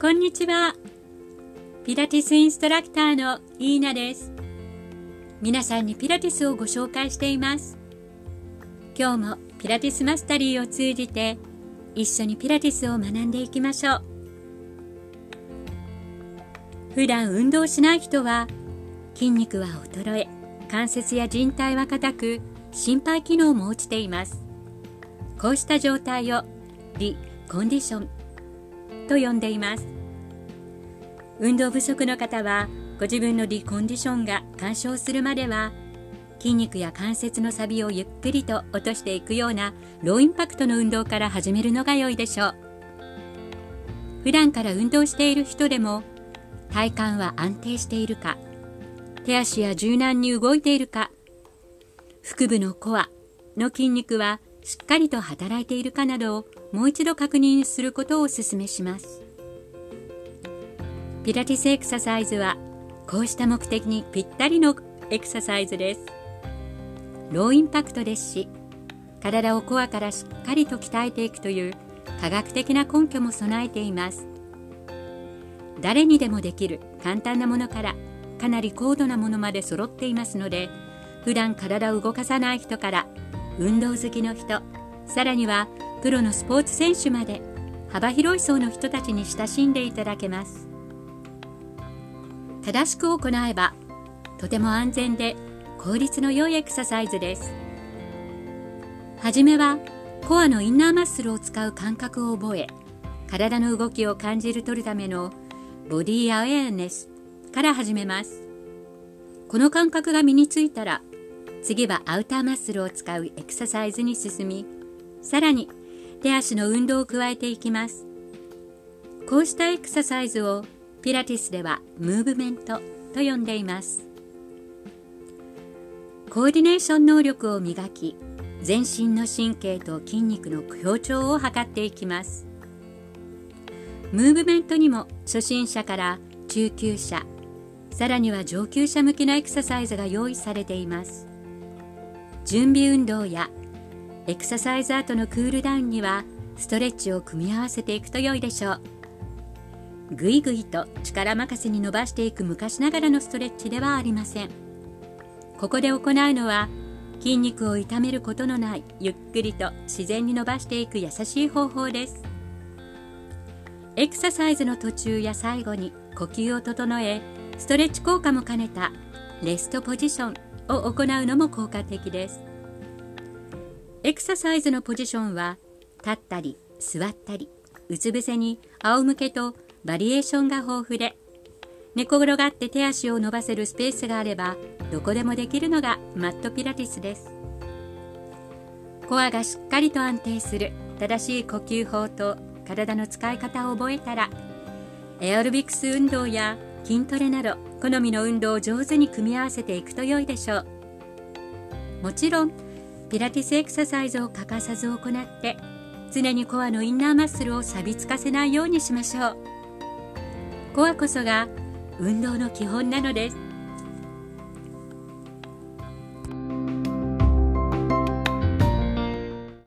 こんにちは。ピラティスインストラクターのイーナです。皆さんにピラティスをご紹介しています。今日もピラティスマスタリーを通じて一緒にピラティスを学んでいきましょう。普段運動しない人は筋肉は衰え、関節や靭帯は硬く、心肺機能も落ちています。こうした状態をリコンディションと呼んでいます。運動不足の方はご自分のリコンディションが干渉するまでは筋肉や関節の錆をゆっくりと落としていくようなローインパクトの運動から始めるのが良いでしょう。普段から運動している人でも体幹は安定しているか手足や柔軟に動いているか腹部のコアの筋肉はしっかりと働いているかなどをもう一度確認することをお勧めします。ピラティスエクササイズはこうした目的にぴったりのエクササイズです。ローインパクトですし体をコアからしっかりと鍛えていくという科学的な根拠も備えています。誰にでもできる簡単なものからかなり高度なものまで揃っていますので普段体を動かさない人から運動好きの人さらにはプロのスポーツ選手まで幅広い層の人たちに親しんでいただけます。正しく行えばとても安全で効率の良いエクササイズです。はじめはコアのインナーマッスルを使う感覚を覚え体の動きを感じる取るためのボディアウェアネスから始めます。この感覚が身についたら次はアウターマッスルを使うエクササイズに進みさらに手足の運動を加えていきます。こうしたエクササイズをピラティスではムーブメントと呼んでいます。コーディネーション能力を磨き全身の神経と筋肉の強調を図っていきます。ムーブメントにも初心者から中級者さらには上級者向きなエクササイズが用意されています。準備運動やエクササイズ後のクールダウンにはストレッチを組み合わせていくと良いでしょう。ぐいぐいと力任せに伸ばしていく昔ながらのストレッチではありません。ここで行うのは筋肉を痛めることのないゆっくりと自然に伸ばしていく優しい方法です。エクササイズの途中や最後に呼吸を整えストレッチ効果も兼ねたレストポジションを行うのも効果的です。エクササイズのポジションは立ったり座ったりうつ伏せに仰向けとバリエーションが豊富で寝転がって手足を伸ばせるスペースがあればどこでもできるのがマットピラティスです。コアがしっかりと安定する正しい呼吸法と体の使い方を覚えたらエアロビクス運動や筋トレなど好みの運動を上手に組み合わせていくと良いでしょう。もちろんピラティスエクササイズを欠かさず行って常にコアのインナーマッスルを錆びつかせないようにしましょう。コアこそが運動の基本なのです。